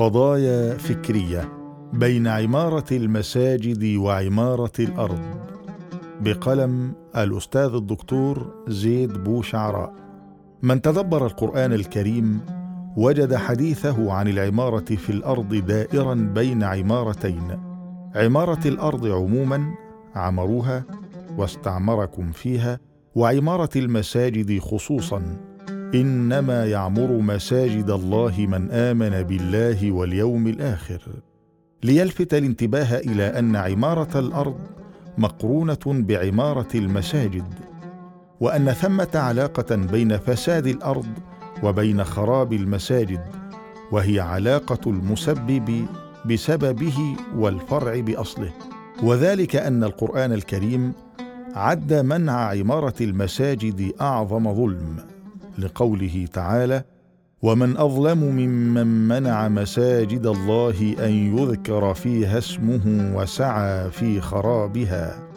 قضايا فكرية بين عمارة المساجد وعمارة الأرض. بقلم الأستاذ الدكتور زيد بوشعراء. من تدبر القرآن الكريم وجد حديثه عن العمارة في الأرض دائرا بين عمارتين. عمارة الأرض عموما عمروها واستعمركم فيها وعمارة المساجد خصوصا إنما يعمر مساجد الله من آمن بالله واليوم الآخر. ليلفت الانتباه إلى أن عمارة الأرض مقرونة بعمارة المساجد وأن ثمة علاقة بين فساد الأرض وبين خراب المساجد وهي علاقة المسبب بسببه والفرع بأصله. وذلك أن القرآن الكريم عد منع عمارة المساجد أعظم ظلم. لقوله تعالى ومن أظلم ممن منع مساجد الله أن يذكر فيها اسمه وسعى في خرابها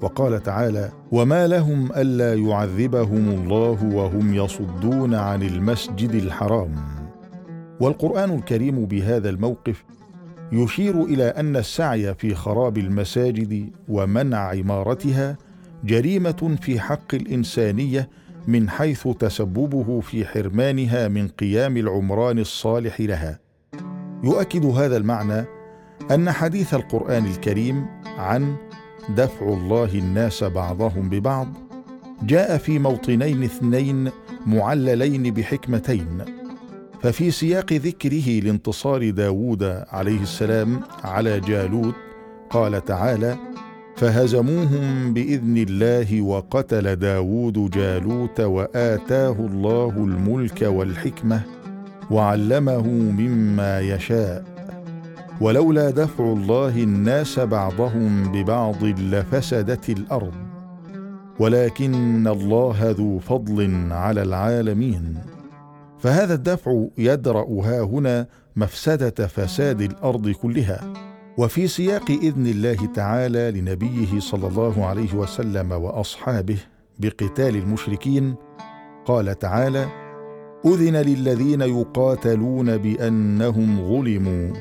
وقال تعالى وما لهم ألا يعذبهم الله وهم يصدون عن المسجد الحرام والقرآن الكريم بهذا الموقف يشير إلى أن السعي في خراب المساجد ومنع عمارتها جريمة في حق الإنسانية من حيث تسببه في حرمانها من قيام العمران الصالح لها. يؤكد هذا المعنى أن حديث القرآن الكريم عن دفع الله الناس بعضهم ببعض جاء في موطنين اثنين معللين بحكمتين. ففي سياق ذكره لانتصار داود عليه السلام على جالوت قال تعالى فهزموهم بإذن الله وقتل داود جالوت وآتاه الله الملك والحكمة وعلمه مما يشاء. ولولا دفع الله الناس بعضهم ببعض لفسدت الأرض. ولكن الله ذو فضل على العالمين. فهذا الدفع يدرا ها هنا مفسدة فساد الأرض كلها. وفي سياق إذن الله تعالى لنبيه صلى الله عليه وسلم وأصحابه بقتال المشركين قال تعالى أذن للذين يقاتلون بأنهم ظلموا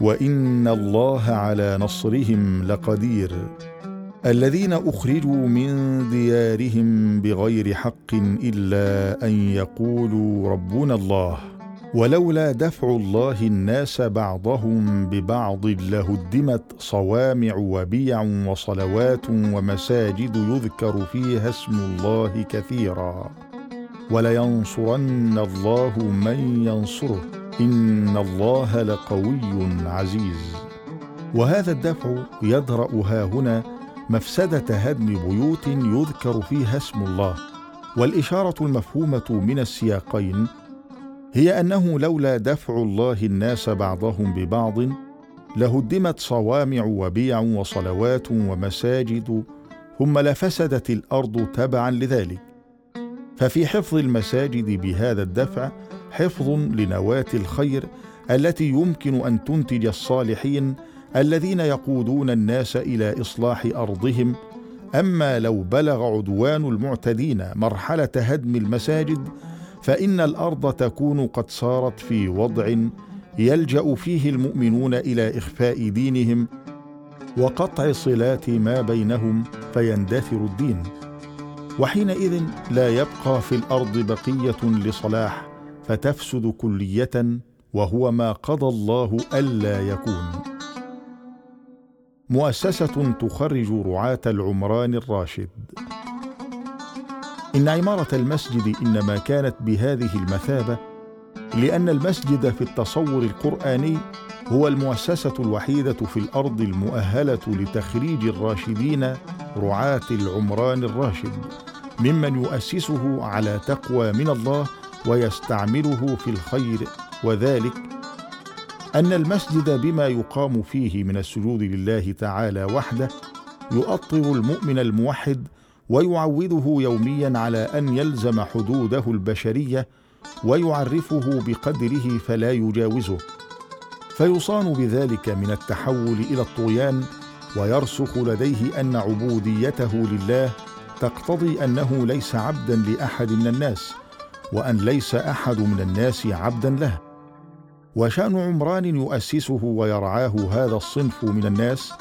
وإن الله على نصرهم لقدير. الذين أخرجوا من ديارهم بغير حق إلا أن يقولوا ربنا الله. ولولا دفع الله الناس بعضهم ببعض لهدمت صوامع وبيع وصلوات ومساجد يذكر فيها اسم الله كثيرا. ولينصرن الله من ينصره. إن الله لقوي عزيز. وهذا الدفع يدرأ ها هنا مفسدة هدم بيوت يذكر فيها اسم الله. والإشارة المفهومة من السياقين هي أنه لولا دفع الله الناس بعضهم ببعض لهدمت صوامع وبيع وصلوات ومساجد ثم لفسدت الأرض تبعا لذلك. ففي حفظ المساجد بهذا الدفع حفظ لنواة الخير التي يمكن أن تنتج الصالحين الذين يقودون الناس إلى إصلاح أرضهم. أما لو بلغ عدوان المعتدين مرحلة هدم المساجد فإن الأرض تكون قد صارت في وضع يلجأ فيه المؤمنون إلى إخفاء دينهم وقطع صلات ما بينهم فيندثر الدين. وحينئذ لا يبقى في الأرض بقية لصلاح فتفسد كلية وهو ما قضى الله ألا يكون. مؤسسة تخرج رعاة العمران الراشد. إن عمارة المسجد إنما كانت بهذه المثابة لأن المسجد في التصور القرآني هو المؤسسة الوحيدة في الأرض المؤهلة لتخريج الراشدين رعاة العمران الراشد ممن يؤسسه على تقوى من الله ويستعمله في الخير وذلك أن المسجد بما يقام فيه من السجود لله تعالى وحده يؤطر المؤمن الموحد ويعوده يوميا على أن يلزم حدوده البشرية ويعرفه بقدره فلا يجاوزه. فيصان بذلك من التحول إلى الطغيان ويرسخ لديه أن عبوديته لله تقتضي أنه ليس عبدا لأحد من الناس وأن ليس أحد من الناس عبدا له. وشأن عمران يؤسسه ويرعاه هذا الصنف من الناس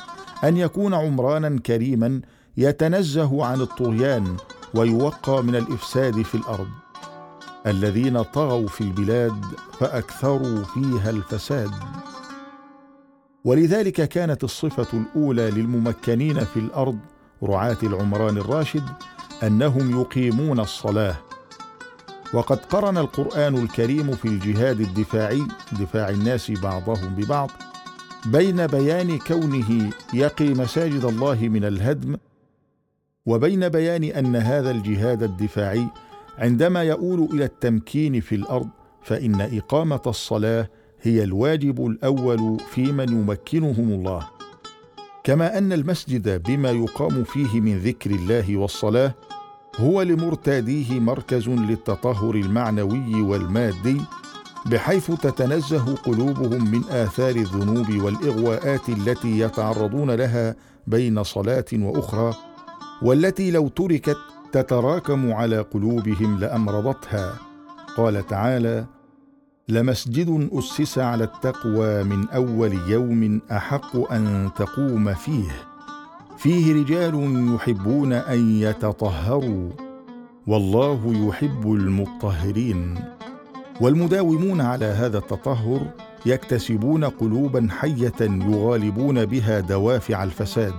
أن يكون عمرانا كريما يتنزه عن الطغيان ويوقى من الإفساد في الأرض. الذين طغوا في البلاد فأكثروا فيها الفساد. ولذلك كانت الصفة الأولى للممكنين في الأرض رعاة العمران الراشد أنهم يقيمون الصلاة. وقد قرن القرآن الكريم في الجهاد الدفاعي دفاع الناس بعضهم ببعض بين بيان كونه يقي مساجد الله من الهدم وبين بيان أن هذا الجهاد الدفاعي عندما يؤول إلى التمكين في الأرض فإن إقامة الصلاة هي الواجب الأول في من يمكنهم الله. كما أن المسجد بما يقام فيه من ذكر الله والصلاة هو لمرتاديه مركز للتطهر المعنوي والمادي بحيث تتنزه قلوبهم من آثار الذنوب والإغواءات التي يتعرضون لها بين صلاة وأخرى والتي لو تركت تتراكم على قلوبهم لأمرضتها. قال تعالى لمسجد أسس على التقوى من أول يوم أحق أن تقوم فيه. فيه رجال يحبون أن يتطهروا. والله يحب المطهرين. والمداومون على هذا التطهر يكتسبون قلوبا حية يغالبون بها دوافع الفساد.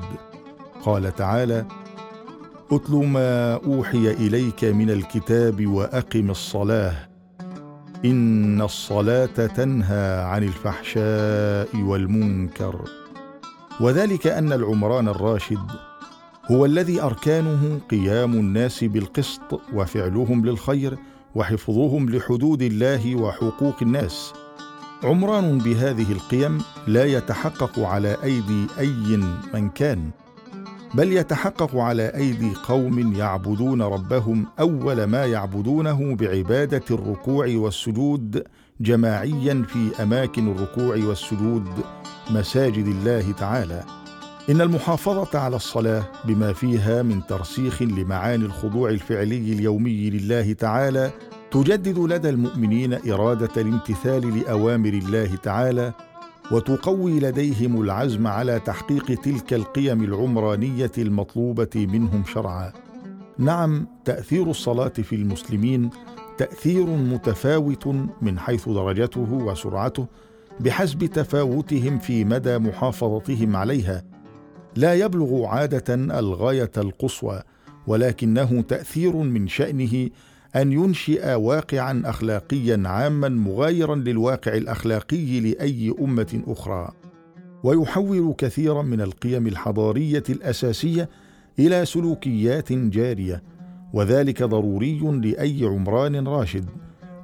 قال تعالى أتل ما أوحي إليك من الكتاب وأقم الصلاة. إن الصلاة تنهى عن الفحشاء والمنكر. وذلك أن العمران الراشد هو الذي أركانه قيام الناس بالقسط وفعلهم للخير وحفظهم لحدود الله وحقوق الناس. عمران بهذه القيم لا يتحقق على أيدي أي من كان. بل يتحقق على أيدي قوم يعبدون ربهم أول ما يعبدونه بعبادة الركوع والسجود جماعيا في أماكن الركوع والسجود مساجد الله تعالى. إن المحافظة على الصلاة بما فيها من ترسيخ لمعاني الخضوع الفعلي اليومي لله تعالى تجدد لدى المؤمنين إرادة الامتثال لأوامر الله تعالى وتقوي لديهم العزم على تحقيق تلك القيم العمرانية المطلوبة منهم شرعا. نعم تأثير الصلاة في المسلمين تأثير متفاوت من حيث درجته وسرعته بحسب تفاوتهم في مدى محافظتهم عليها. لا يبلغ عادة الغاية القصوى ولكنه تأثير من شأنه أن ينشئ واقعا اخلاقيا عاما مغايرا للواقع الأخلاقي لأي أمة أخرى. ويحول كثيرا من القيم الحضارية الأساسية إلى سلوكيات جارية وذلك ضروري لأي عمران راشد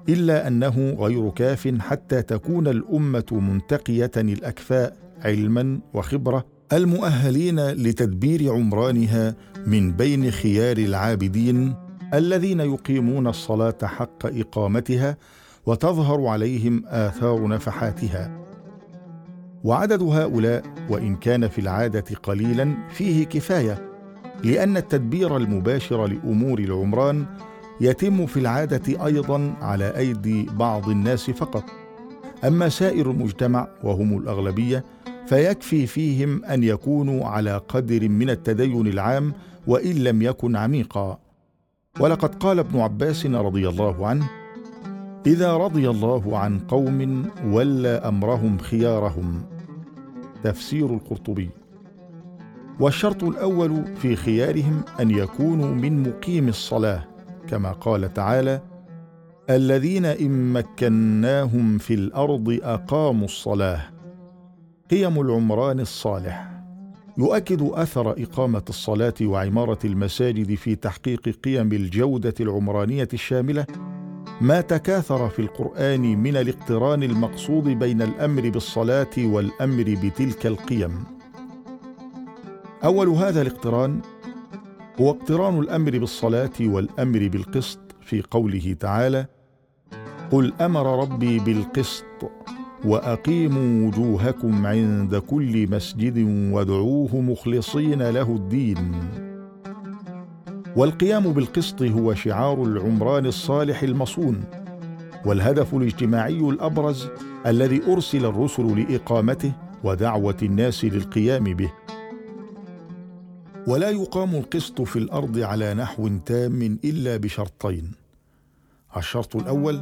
إلا أنه غير كاف حتى تكون الأمة منتقية الأكفاء علما وخبرة المؤهلين لتدبير عمرانها من بين خيار العابدين الذين يقيمون الصلاة حق إقامتها وتظهر عليهم آثار نفحاتها. وعدد هؤلاء وإن كان في العادة قليلا فيه كفاية لأن التدبير المباشر لأمور العمران يتم في العادة أيضا على أيدي بعض الناس فقط. أما سائر المجتمع وهم الأغلبية فيكفي فيهم أن يكونوا على قدر من التدين العام وإن لم يكن عميقا. ولقد قال ابن عباس رضي الله عنه إذا رضي الله عن قوم ولى أمرهم خيارهم. تفسير القرطبي. والشرط الأول في خيارهم أن يكونوا من مقيم الصلاة كما قال تعالى الذين إن مكناهم في الأرض أقاموا الصلاة. قيم العمران الصالح. يؤكد أثر إقامة الصلاة وعمارة المساجد في تحقيق قيم الجودة العمرانية الشاملة. ما تكاثر في القرآن من الاقتران المقصود بين الأمر بالصلاة والأمر بتلك القيم. أول هذا الاقتران هو اقتران الأمر بالصلاة والأمر بالقسط في قوله تعالى قل أمر ربي بالقسط وأقيموا وجوهكم عند كل مسجد وادعوه مخلصين له الدين. والقيام بالقسط هو شعار العمران الصالح المصون والهدف الاجتماعي الأبرز الذي أرسل الرسل لإقامته ودعوة الناس للقيام به. ولا يقام القسط في الأرض على نحو تام إلا بشرطين الشرط الأول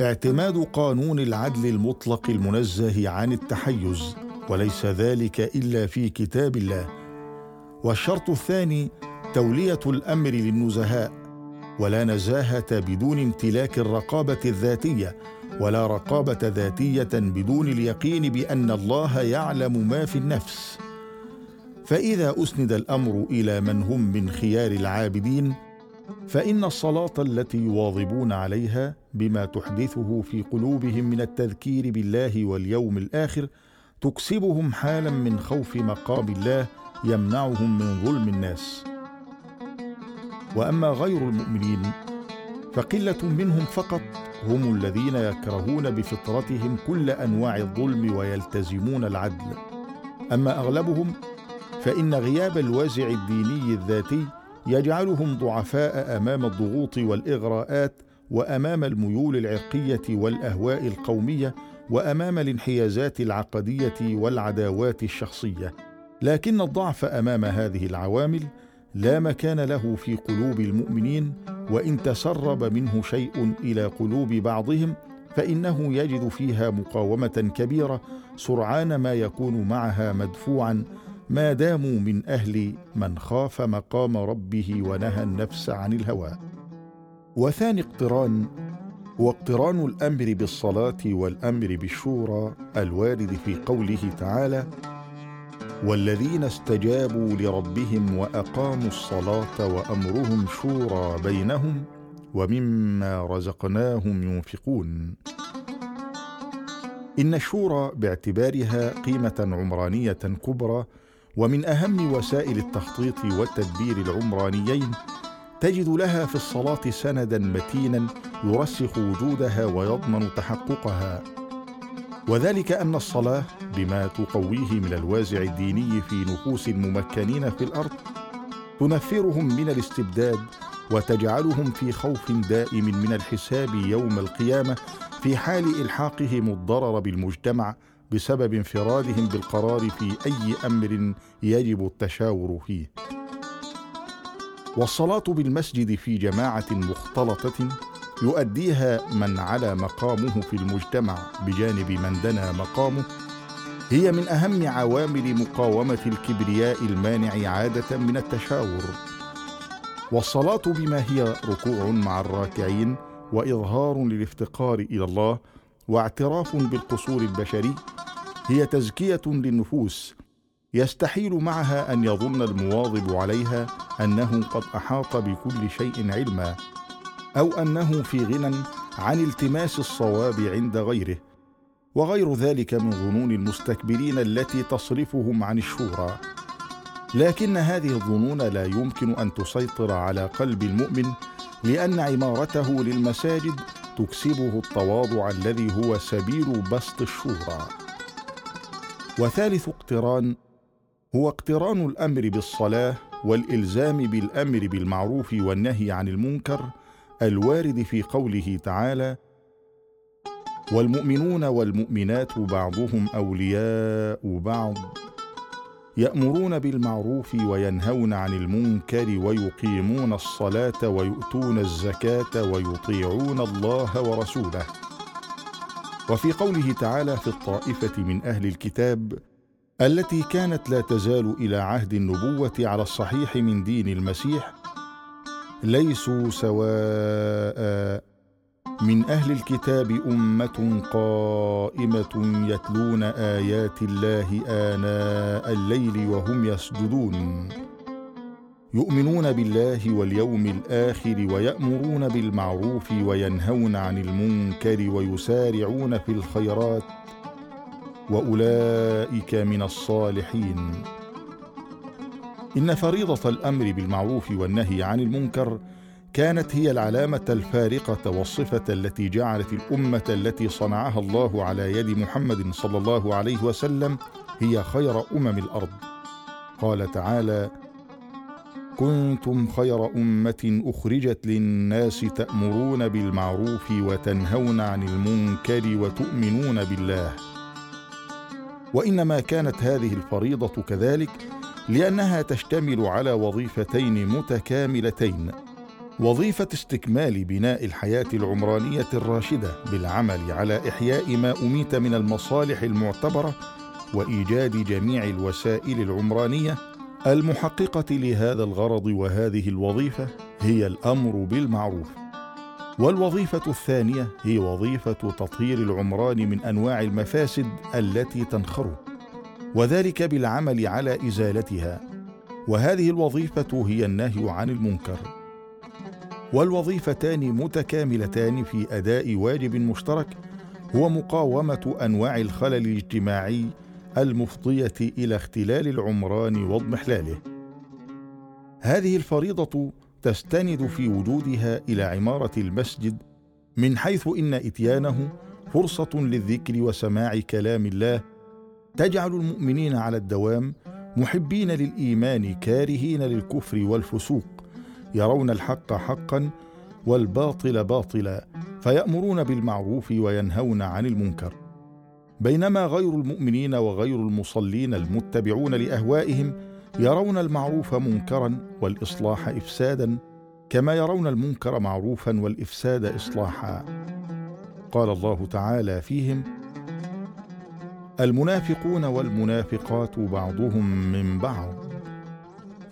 اعتماد قانون العدل المطلق المنزه عن التحيز وليس ذلك إلا في كتاب الله. والشرط الثاني تولية الأمر للنزهاء ولا نزاهة بدون امتلاك الرقابة الذاتية ولا رقابة ذاتية بدون اليقين بأن الله يعلم ما في النفس. فإذا أسند الأمر إلى من هم من خيار العابدين فإن الصلاة التي يواظبون عليها بما تحدثه في قلوبهم من التذكير بالله واليوم الآخر تكسبهم حالا من خوف مقام الله يمنعهم من ظلم الناس. وأما غير المؤمنين فقلة منهم فقط هم الذين يكرهون بفطرتهم كل أنواع الظلم ويلتزمون العدل. أما أغلبهم فإن غياب الوازع الديني الذاتي يجعلهم ضعفاء أمام الضغوط والإغراءات وأمام الميول العرقية والأهواء القومية وأمام الانحيازات العقدية والعداوات الشخصية. لكن الضعف أمام هذه العوامل لا مكان له في قلوب المؤمنين وإن تسرب منه شيء إلى قلوب بعضهم فإنه يجد فيها مقاومة كبيرة سرعان ما يكون معها مدفوعا ما داموا من أهل من خاف مقام ربه ونهى النفس عن الهوى. وثاني اقتران هو اقتران الأمر بالصلاة والأمر بالشورى الوارد في قوله تعالى والذين استجابوا لربهم وأقاموا الصلاة وأمرهم شورى بينهم ومما رزقناهم ينفقون إن الشورى باعتبارها قيمة عمرانية كبرى ومن أهم وسائل التخطيط والتدبير العمرانيين تجد لها في الصلاة سندا متينا يرسخ وجودها ويضمن تحققها. وذلك أن الصلاة بما تقويه من الوازع الديني في نفوس الممكنين في الأرض تنفرهم من الاستبداد وتجعلهم في خوف دائم من الحساب يوم القيامة في حال إلحاقهم الضرر بالمجتمع بسبب انفرادهم بالقرار في أي أمر يجب التشاور فيه. والصلاة بالمسجد في جماعة مختلطة يؤديها من على مقامه في المجتمع بجانب من دنا مقامه هي من أهم عوامل مقاومة الكبرياء المانع عادة من التشاور. والصلاة بما هي ركوع مع الراكعين وإظهار للافتقار إلى الله واعتراف بالقصور البشري هي تزكية للنفوس. يستحيل معها أن يظن المواظب عليها أنه قد أحاط بكل شيء علما أو أنه في غنى عن التماس الصواب عند غيره. وغير ذلك من ظنون المستكبرين التي تصرفهم عن الشورى لكن هذه الظنون لا يمكن أن تسيطر على قلب المؤمن لأن عمارته للمساجد تكسبه التواضع الذي هو سبيل بسط الشورى وثالث اقتران هو اقتران الأمر بالصلاة والإلزام بالأمر بالمعروف والنهي عن المنكر الوارد في قوله تعالى والمؤمنون والمؤمنات بعضهم أولياء بعض يأمرون بالمعروف وينهون عن المنكر ويقيمون الصلاة ويؤتون الزكاة ويطيعون الله ورسوله وفي قوله تعالى في الطائفة من أهل الكتاب التي كانت لا تزال إلى عهد النبوة على الصحيح من دين المسيح ليسوا سواء من أهل الكتاب أمة قائمة يتلون آيات الله آناء الليل وهم يسجدون. يؤمنون بالله واليوم الآخر ويأمرون بالمعروف وينهون عن المنكر ويسارعون في الخيرات وأولئك من الصالحين. إن فريضة الأمر بالمعروف والنهي عن المنكر كانت هي العلامة الفارقة والصفة التي جعلت الأمة التي صنعها الله على يد محمد صلى الله عليه وسلم هي خير أمم الأرض. قال تعالى كنتم خير أمة أخرجت للناس تأمرون بالمعروف وتنهون عن المنكر وتؤمنون بالله. وإنما كانت هذه الفريضة كذلك لأنها تشتمل على وظيفتين متكاملتين وظيفة استكمال بناء الحياة العمرانية الراشدة بالعمل على إحياء ما أميت من المصالح المعتبرة وإيجاد جميع الوسائل العمرانية المحققة لهذا الغرض وهذه الوظيفة هي الأمر بالمعروف والوظيفة الثانية هي وظيفة تطهير العمران من أنواع المفاسد التي تنخره وذلك بالعمل على إزالتها وهذه الوظيفة هي النهي عن المنكر. والوظيفتان متكاملتان في أداء واجب مشترك هو مقاومة أنواع الخلل الاجتماعي المفضية إلى اختلال العمران واضمحلاله. هذه الفريضة تستند في وجودها إلى عمارة المسجد من حيث إن إتيانه فرصة للذكر وسماع كلام الله. تجعل المؤمنين على الدوام محبين للإيمان كارهين للكفر والفسوق يرون الحق حقا والباطل باطلا فيأمرون بالمعروف وينهون عن المنكر. بينما غير المؤمنين وغير المصلين المتبعون لأهوائهم يرون المعروف منكرا والإصلاح افسادا كما يرون المنكر معروفا والإفساد اصلاحا. قال الله تعالى فيهم المنافقون والمنافقات بعضهم من بعض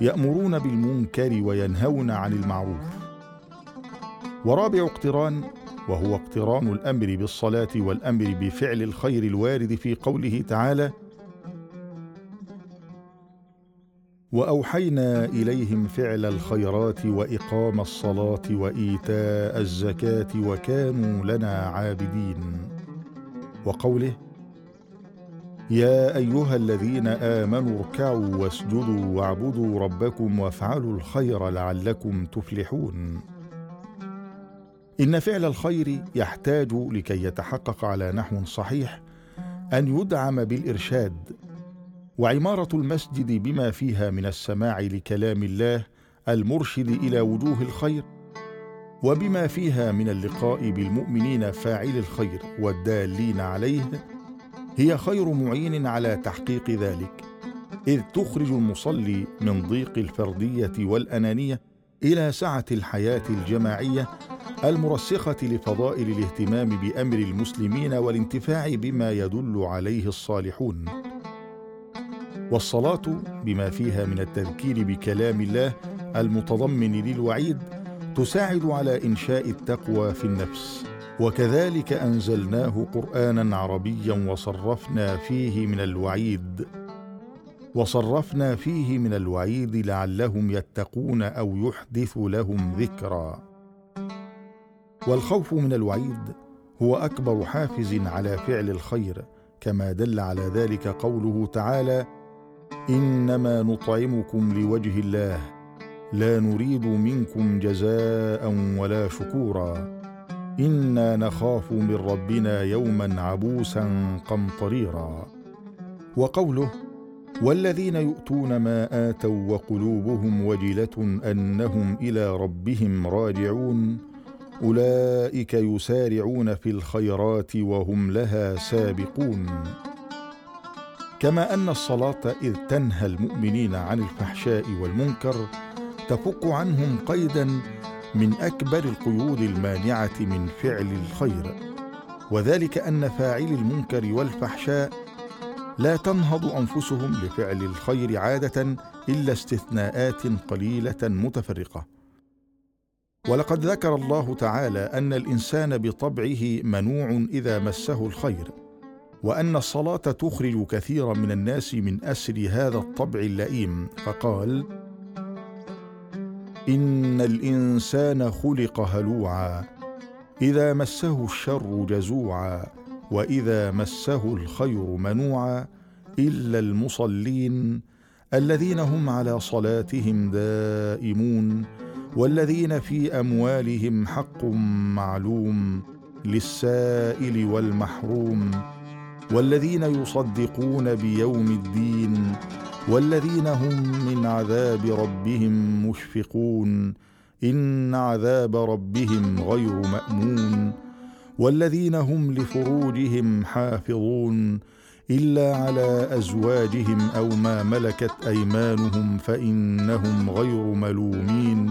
يأمرون بالمنكر وينهون عن المعروف. ورابع اقتران وهو اقتران الأمر بالصلاة والأمر بفعل الخير الوارد في قوله تعالى وأوحينا إليهم فعل الخيرات وإقام الصلاة وإيتاء الزكاة وكانوا لنا عابدين. وقوله يا أيها الذين آمنوا اركعوا واسجدوا واعبدوا ربكم وافعلوا الخير لعلكم تفلحون. إن فعل الخير يحتاج لكي يتحقق على نحو صحيح أن يدعم بالإرشاد وعمارة المسجد بما فيها من السماع لكلام الله المرشد إلى وجوه الخير وبما فيها من اللقاء بالمؤمنين فاعلي الخير والدالين عليه هي خير معين على تحقيق ذلك إذ تخرج المصلي من ضيق الفرديه والأنانية إلى سعة الحياة الجماعية المرسخه لفضائل الاهتمام بأمر المسلمين والانتفاع بما يدل عليه الصالحون. والصلاة بما فيها من التذكير بكلام الله المتضمن للوعيد تساعد على إنشاء التقوى في النفس. وكذلك أنزلناه قرانا عربيا وصرفنا فيه من الوعيد. وصرفنا فيه من الوعيد لعلهم يتقون أو يحدث لهم ذكرا. والخوف من الوعيد هو أكبر حافز على فعل الخير كما دل على ذلك قوله تعالى إنما نطعمكم لوجه الله لا نريد منكم جزاء ولا شكورا. إنا نخاف من ربنا يوما عبوسا قمطريرا. وقوله والذين يؤتون ما آتوا وقلوبهم وجلة أنهم إلى ربهم راجعون أولئك يسارعون في الخيرات وهم لها سابقون. كما أن الصلاة إذ تنهى المؤمنين عن الفحشاء والمنكر تفك عنهم قيدا من أكبر القيود المانعة من فعل الخير. وذلك أن فاعلي المنكر والفحشاء لا تنهض أنفسهم لفعل الخير عادة إلا استثناءات قليلة متفرقة. ولقد ذكر الله تعالى أن الإنسان بطبعه منوع إذا مسه الخير وأن الصلاة تخرج كثيرا من الناس من أسر هذا الطبع اللئيم فقال إن الإنسان خلق هلوعا إذا مسه الشر جزوعا وإذا مسه الخير منوعا إلا المصلين الذين هم على صلاتهم دائمون والذين في أموالهم حق معلوم للسائل والمحروم والذين يصدقون بيوم الدين والذين هم من عذاب ربهم مشفقون. إن عذاب ربهم غير مأمون. والذين هم لفروجهم حافظون. إلا على أزواجهم أو ما ملكت أيمانهم فإنهم غير ملومين.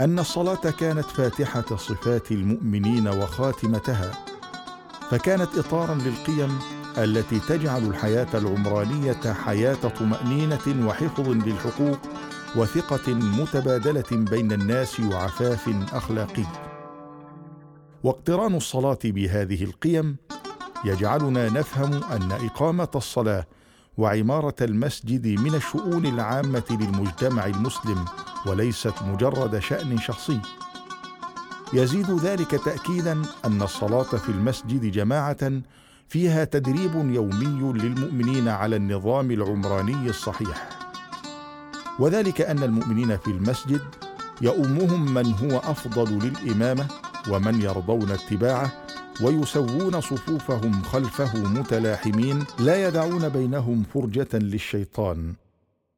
أن الصلاة كانت فاتحة صفات المؤمنين وخاتمتها فكانت اطارا للقيم التي تجعل الحياة العمرانية حياة طمأنينة وحفظ للحقوق وثقة متبادلة بين الناس وعفاف أخلاقي. واقتران الصلاة بهذه القيم يجعلنا نفهم أن إقامة الصلاة وعمارة المسجد من الشؤون العامة للمجتمع المسلم وليست مجرد شأن شخصي. يزيد ذلك تاكيدا أن الصلاة في المسجد جماعة فيها تدريب يومي للمؤمنين على النظام العمراني الصحيح. وذلك أن المؤمنين في المسجد يؤمهم من هو أفضل للإمامة ومن يرضون اتباعه ويسوون صفوفهم خلفه متلاحمين لا يدعون بينهم فرجة للشيطان.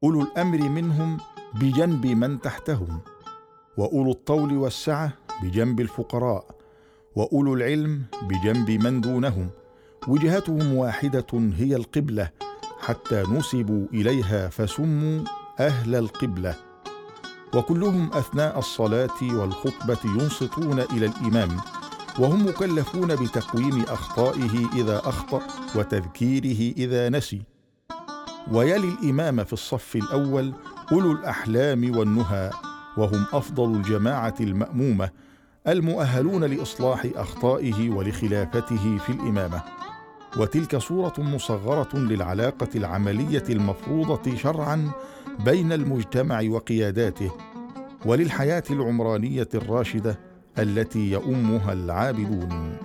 أولو الأمر منهم بجنب من تحتهم وأولو الطول والسعة بجنب الفقراء وأولو العلم بجنب من دونهم. وجهتهم واحدة هي القبلة حتى نسبوا إليها فسموا أهل القبلة. وكلهم أثناء الصلاة والخطبة ينصتون إلى الإمام وهم مكلفون بتقويم أخطائه إذا أخطأ وتذكيره إذا نسي. ويلي الإمام في الصف الأول أولو الأحلام والنهى وهم أفضل الجماعة المأمومة المؤهلون لإصلاح أخطائه ولخلافته في الإمامة. وتلك صورة مصغرة للعلاقة العملية المفروضة شرعا بين المجتمع وقياداته وللحياة العمرانية الراشدة التي يؤمها العابدون.